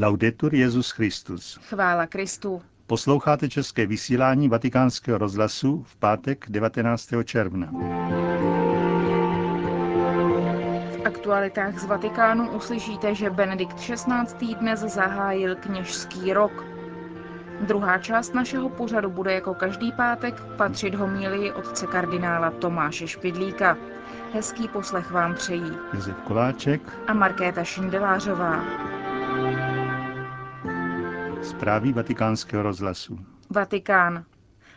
Laudetur Jezus Christus. Chvála Kristu. Posloucháte české vysílání Vatikánského rozhlasu v pátek 19. června. V aktualitách z Vatikánu uslyšíte, že Benedikt XVI. dnes zahájil kněžský rok. Druhá část našeho pořadu bude jako každý pátek patřit homílii otce kardinála Tomáše Špidlíka. Hezký poslech vám přejí Josef Koláček a Markéta Šindelářová. Zprávy vatikánského rozhlasu. Vatikán.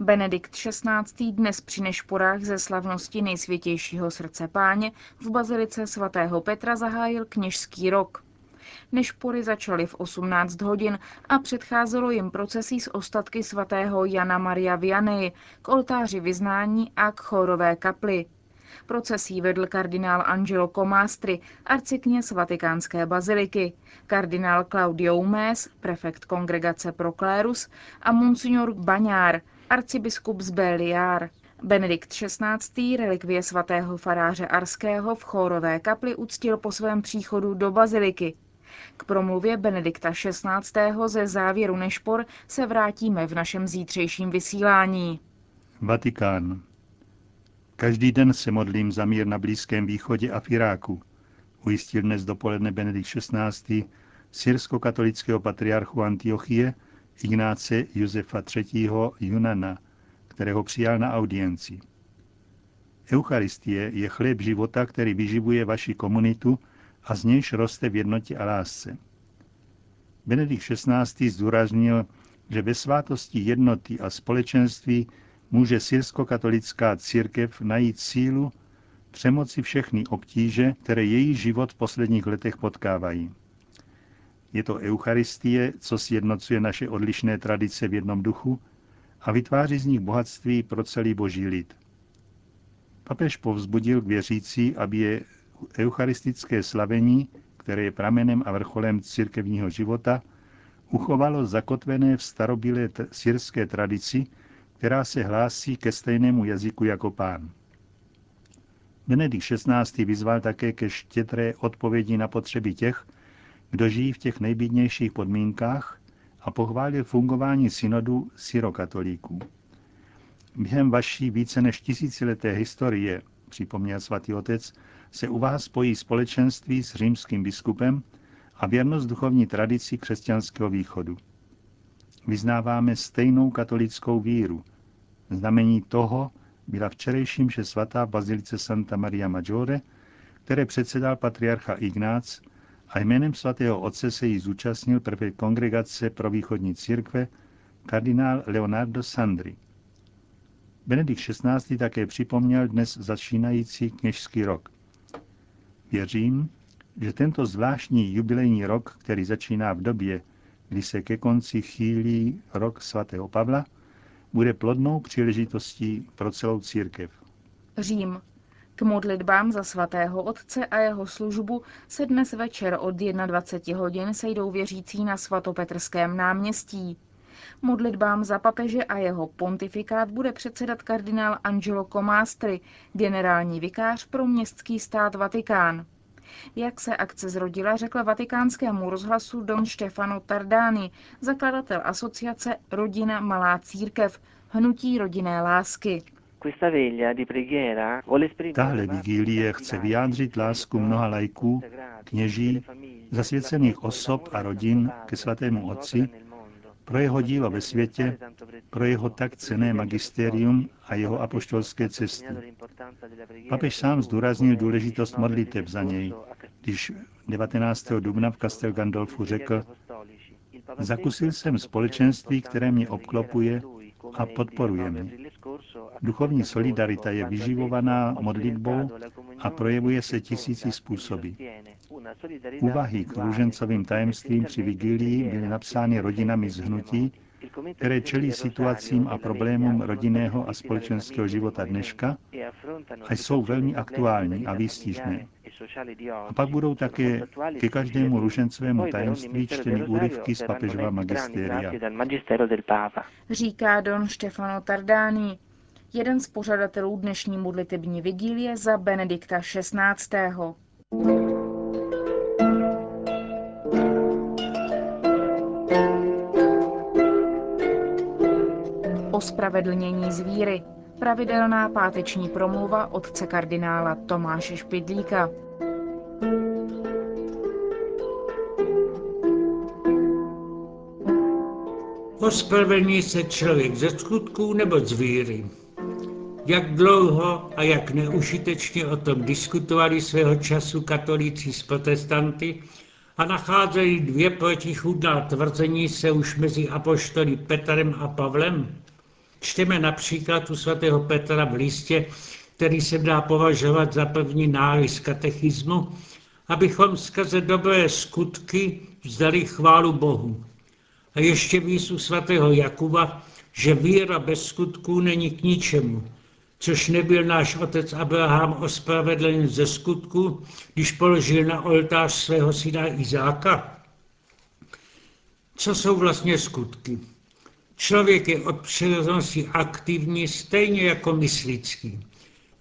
Benedikt XVI. dnes při nešporách ze slavnosti nejsvětějšího srdce páně v bazilice svatého Petra zahájil kněžský rok. Nešpory začaly v 18 hodin a předcházelo jim procesí z ostatky svatého Jana Maria Vianney k oltáři vyznání a k chorové kapli. Procesí vedl kardinál Angelo Comastri, arcikněz vatikánské baziliky, kardinál Claudio Umés, prefekt kongregace pro klérus a monsignor Baňár, arcibiskup z Béliár. Benedikt XVI. relikvie svatého faráře Arského v chórové kapli uctil po svém příchodu do baziliky. K promluvě Benedikta XVI. ze závěru Nešpor se vrátíme v našem zítřejším vysílání. Vatikán. Každý den se modlím za mír na Blízkém východě a v Iráku, ujistil dnes dopoledne Benedikt XVI. syrsko-katolického patriarchu Antiochie Ignáce Josefa III. Junana, kterého přijal na audienci. Eucharistie je chléb života, který vyživuje vaši komunitu a z nějž roste v jednotě a lásce. Benedikt XVI. zdůraznil, že ve svátosti jednoty a společenství může syrsko-katolická církev najít sílu přemoci všechny obtíže, které její život v posledních letech potkávají. Je to Eucharistie, co sjednocuje naše odlišné tradice v jednom duchu a vytváří z nich bohatství pro celý boží lid. Papež povzbudil k věřící, aby je eucharistické slavení, které je pramenem a vrcholem církevního života, uchovalo zakotvené v starobilé syrské tradici, která se hlásí ke stejnému jazyku jako pán. Benedikt XVI. vyzval také ke štědré odpovědi na potřeby těch, kdo žijí v těch nejbídnějších podmínkách a pochválil fungování synodu syrokatolíků. Během vaší více než tisícileté historie, připomněl svatý otec, se u vás spojí společenství s římským biskupem a věrnost duchovní tradici křesťanského východu. Vyznáváme stejnou katolickou víru. Znamení toho byla včerejším že svatá v bazilice Santa Maria Maggiore, které předsedal patriarcha Ignác a jménem svatého otce se jí zúčastnil prefekt kongregace pro východní církve kardinál Leonardo Sandri. Benedikt XVI. také připomněl dnes začínající kněžský rok. Věřím, že tento zvláštní jubilejní rok, který začíná v době, kdy se ke konci chýlí rok svatého Pavla, bude plodnou příležitostí pro celou církev. Řím. K modlitbám za svatého otce a jeho službu se dnes večer od 21 hodin sejdou věřící na svatopetrském náměstí. Modlitbám za papeže a jeho pontifikát bude předsedat kardinál Angelo Comastri, generální vikář pro městský stát Vatikán. Jak se akce zrodila, řekla vatikánskému rozhlasu Don Stefano Tardani, zakladatel asociace Rodina Malá církev, hnutí rodinné lásky. Tahle vigílie chce vyjádřit lásku mnoha lajků, kněží, zasvěcených osob a rodin ke svatému Otci, pro jeho dílo ve světě, pro jeho tak cené magisterium a jeho apoštolské cesty. Papež sám zdůraznil důležitost modlitev za něj, když 19. dubna v Castel Gandolfu řekl, zakusil jsem společenství, které mě obklopuje a podporuje mě. Duchovní solidarita je vyživovaná modlitbou a projevuje se tisíci způsoby. Úvahy k růžencovým tajemstvím při vigilii byly napsány rodinami z hnutí, které čelí situacím a problémům rodinného a společenského života dneška a jsou velmi aktuální a výstižné. A pak budou také ke každému ružencovému tajemství čteny úryvky z papežova magistéria. Říká don Stefano Tardani, jeden z pořadatelů dnešní modlitební vigílie za Benedikta XVI. Ospravedlnění z víry. Pravidelná páteční promluva otce kardinála Tomáše Špidlíka. Ospravedlní se člověk ze skutků nebo z víry. Jak dlouho a jak neužitečně o tom diskutovali svého času katolíci s protestanty a nacházejí dvě protichůdná tvrzení se už mezi apoštoly Petrem a Pavlem? Čteme například u svatého Petra v listě, který se dá považovat za první nárys katechismu, abychom skrze dobré skutky vzdali chválu Bohu. A ještě víc u svatého Jakuba, že víra bez skutků není k ničemu, což nebyl náš otec Abraham ospravedlněn ze skutku, když položil na oltář svého syna Izáka? Co jsou vlastně skutky? Člověk je od přirozenosti aktivní stejně jako myslický.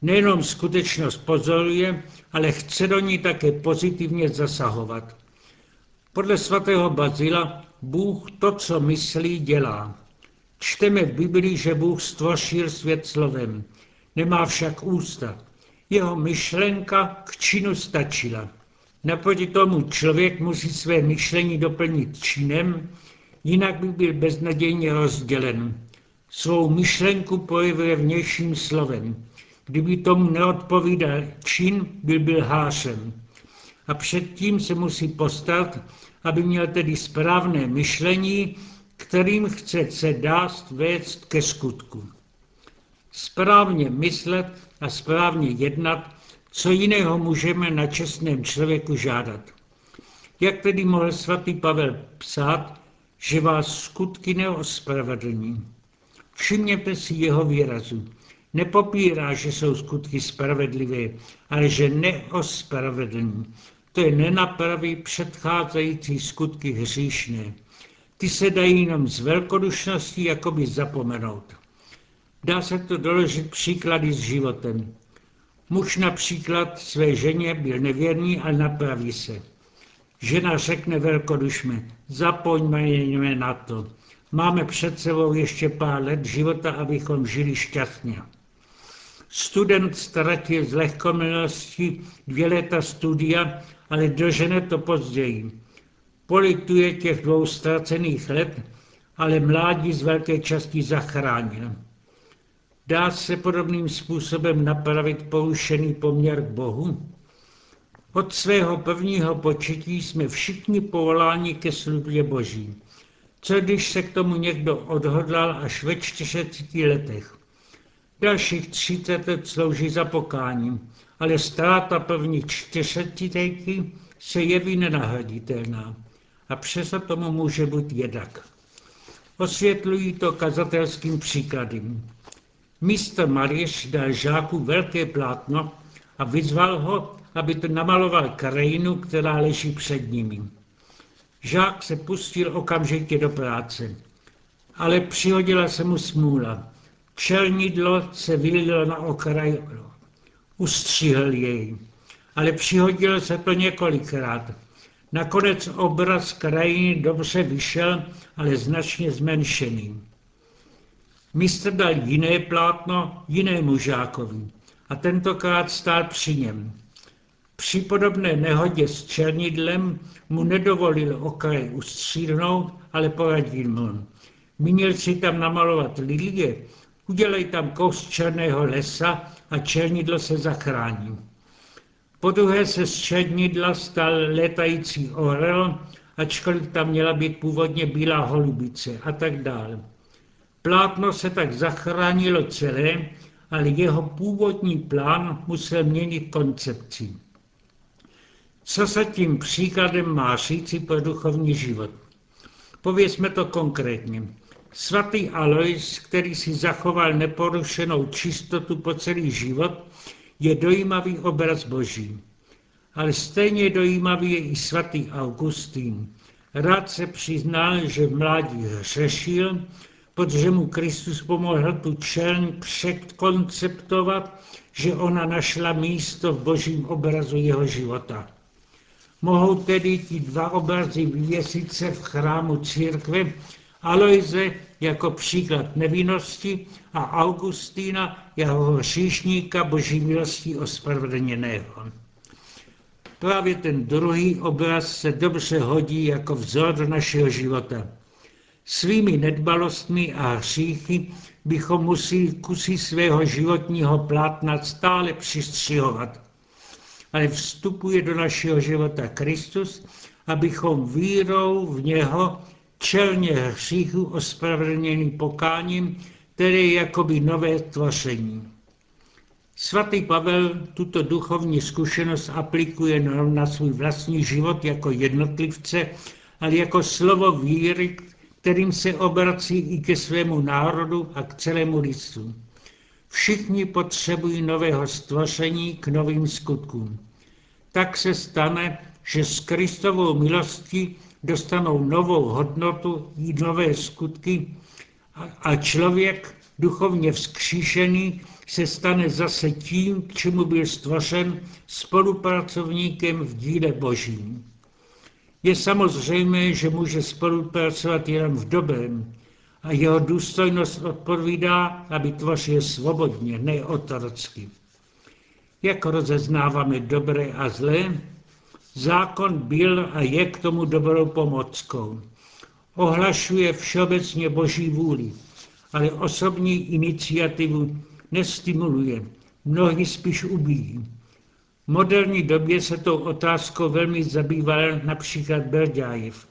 Nejenom skutečnost pozoruje, ale chce do ní také pozitivně zasahovat. Podle svatého Bazila Bůh to, co myslí, dělá. Čteme v Biblii, že Bůh stvořil svět slovem. Nemá však ústa. Jeho myšlenka k činu stačila. Naproti tomu člověk musí své myšlení doplnit činem, jinak by byl beznadějně rozdělen. Svou myšlenku projevuje vnějším slovem. Kdyby tomu neodpovídal čin, byl byl hášem. A předtím se musí postarat, aby měl tedy správné myšlení, kterým chce se dást vést ke skutku. Správně myslet a správně jednat, co jiného můžeme na čestném člověku žádat. Jak tedy mohl svatý Pavel psát, že vás skutky neospravedlní? Všimněte si jeho výrazu. Nepopírá, že jsou skutky spravedlivé, ale že neospravedlní. To je nenapraví předcházející skutky hříšné. Ty se dají jenom z velkodušností jakoby zapomenout. Dá se to doložit příklady s životem. Muž například své ženě byl nevěrný a napraví se. Žena řekne velkodušme, zapoňme na to. Máme před sebou ještě pár let života, abychom žili šťastně. Student ztratil z lehkomilosti dvě léta studia, ale dožene to později. Polituje těch dvou ztracených let, ale mládí z velké části zachránil. Dá se podobným způsobem napravit porušený poměr k Bohu? Od svého prvního početí jsme všichni povoláni ke službě Boží. Co když se k tomu někdo odhodlal až ve 40 letech? Dalších 30 let slouží za pokáním, ale ztráta prvních 40 se jeví nenahraditelná. A přesto tomu může být jedak. Osvětlují to kazatelským příkladem. Mistr Mariš dal žáku velké plátno a vyzval ho, aby to namaloval krajinu, která leží před nimi. Žák se pustil okamžitě do práce, ale přihodila se mu smůla. Čelnidlo se vylilo na okraj, ustřihl jej, ale přihodilo se to několikrát. Nakonec obraz krajiny dobře vyšel, ale značně zmenšený. Mistr dal jiné plátno jinému žákovi a tentokrát stál při něm. Při podobné nehodě s černidlem mu nedovolil okraj ustříhnout, ale poradil mu. Měl si tam namalovat lilie, udělej tam kous černého lesa a černidlo se zachrání. Po druhé se z černidla stal létající orel, ačkoliv tam měla být původně bílá holubice a tak dále. Plátno se tak zachránilo celé, ale jeho původní plán musel měnit koncepci. Co se tím příkladem má říci pro duchovní život? Povězme to konkrétně. Svatý Alois, který si zachoval neporušenou čistotu po celý život, je dojímavý obraz Boží. Ale stejně dojímavý je i svatý Augustín. Rád se přiznal, že v mládí hřešil, protože mu Kristus pomohl tu čelň předkonceptovat, že ona našla místo v božím obrazu jeho života. Mohou tedy ti dva obrazy vyvěsit se v chrámu církve Aloise jako příklad nevinnosti a Augustína jako hříšníka boží milostí ospravedlněného. Právě ten druhý obraz se dobře hodí jako vzor do našeho života. Svými nedbalostmi a hříchy bychom museli kusy svého životního plátna stále přistřihovat. Ale vstupuje do našeho života Kristus, abychom vírou v něho čelně hříchu ospravedlněný pokáním, které je jakoby nové tvoření. Svatý Pavel tuto duchovní zkušenost aplikuje na svůj vlastní život jako jednotlivce, ale jako slovo víry, kterým se obrací i ke svému národu a k celému lidstvu. Všichni potřebují nového stvoření k novým skutkům. Tak se stane, že s Kristovou milostí dostanou novou hodnotu i nové skutky a člověk duchovně vzkříšený se stane zase tím, k čemu byl stvořen spolupracovníkem v díle božím. Je samozřejmé, že může spolupracovat jenom v dobrém a jeho důstojnost odpovídá, aby tvořil svobodně, ne otrocky. Jak rozeznáváme dobré a zlé? Zákon byl a je k tomu dobrou pomockou. Ohlašuje všeobecně boží vůli, ale osobní iniciativu nestimuluje, mnohdy spíš ubíjí. V moderní době se tou otázkou velmi zabýval například Berďájev.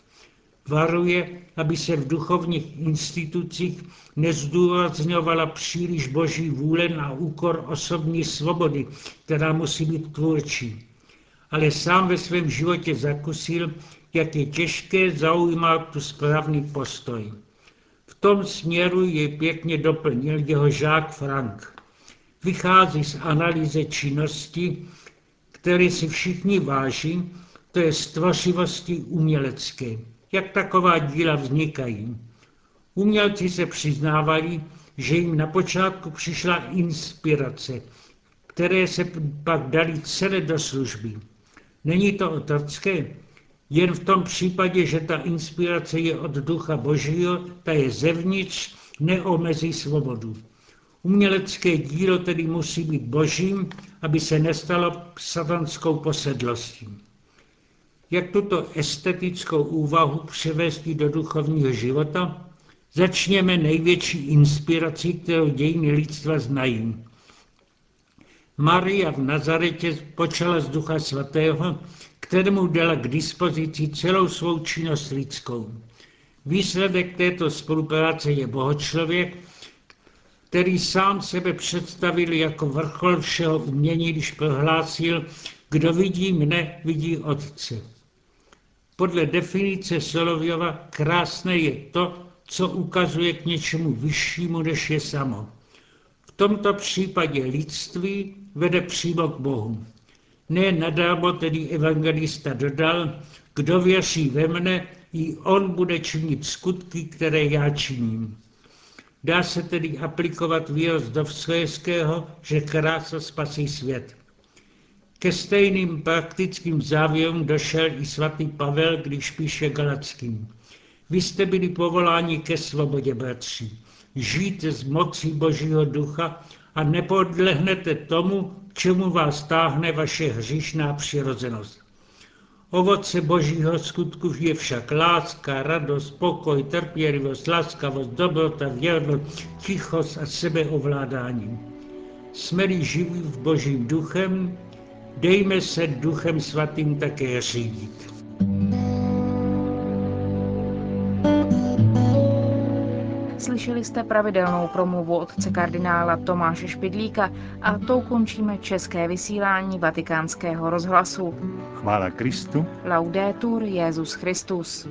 Varuje, aby se v duchovních institucích nezdůrazňovala příliš boží vůle na úkor osobní svobody, která musí být tvůrčí. Ale sám ve svém životě zakusil, jak je těžké zaujímat tu správný postoj. V tom směru je pěkně doplnil jeho žák Frank. Vychází z analýzy činnosti, které si všichni váží, to je stvořivosti umělecké. Jak taková díla vznikají? Umělci se přiznávali, že jim na počátku přišla inspirace, které se pak dali celé do služby. Není to otrocké? Jen v tom případě, že ta inspirace je od ducha božího, ta je zevnitř, neomezí svobodu. Umělecké dílo tedy musí být božím, aby se nestalo satanskou posedlostí. Jak tuto estetickou úvahu převést do duchovního života? Začněme největší inspirací, kterou dějiny lidstva znají. Maria v Nazaretě počala z Ducha Svatého, kterému dala k dispozici celou svou činnost lidskou. Výsledek této spolupráce je bohočlověk, který sám sebe představil jako vrchol všeho umění, když prohlásil, kdo vidí mne, vidí Otce. Podle definice Solověva krásné je to, co ukazuje k něčemu vyššímu, než je samo. V tomto případě lidství vede přímo k Bohu. Ne nadámo tedy evangelista dodal, kdo věří ve mne, i on bude činit skutky, které já činím. Dá se tedy aplikovat výraz Dostoevského, že krása spasí svět. Ke stejným praktickým závěrům došel i svatý Pavel, když píše Galackým. Vy jste byli povoláni ke svobodě, bratři. Žijte z mocí Božího ducha a nepodlehnete tomu, čemu vás táhne vaše hříšná přirozenost. Ovoce božího skutku je však láska, radost, pokoj, trpělivost, laskavost, dobrota, věrnost, tichost a sebeovládání. Jsme-li živí v božím duchem, dejme se duchem svatým také řídit. Slyšeli jste pravidelnou promluvu otce kardinála Tomáše Špidlíka a tou končíme české vysílání vatikánského rozhlasu. Chvála Kristu. Laudetur Jezus Christus.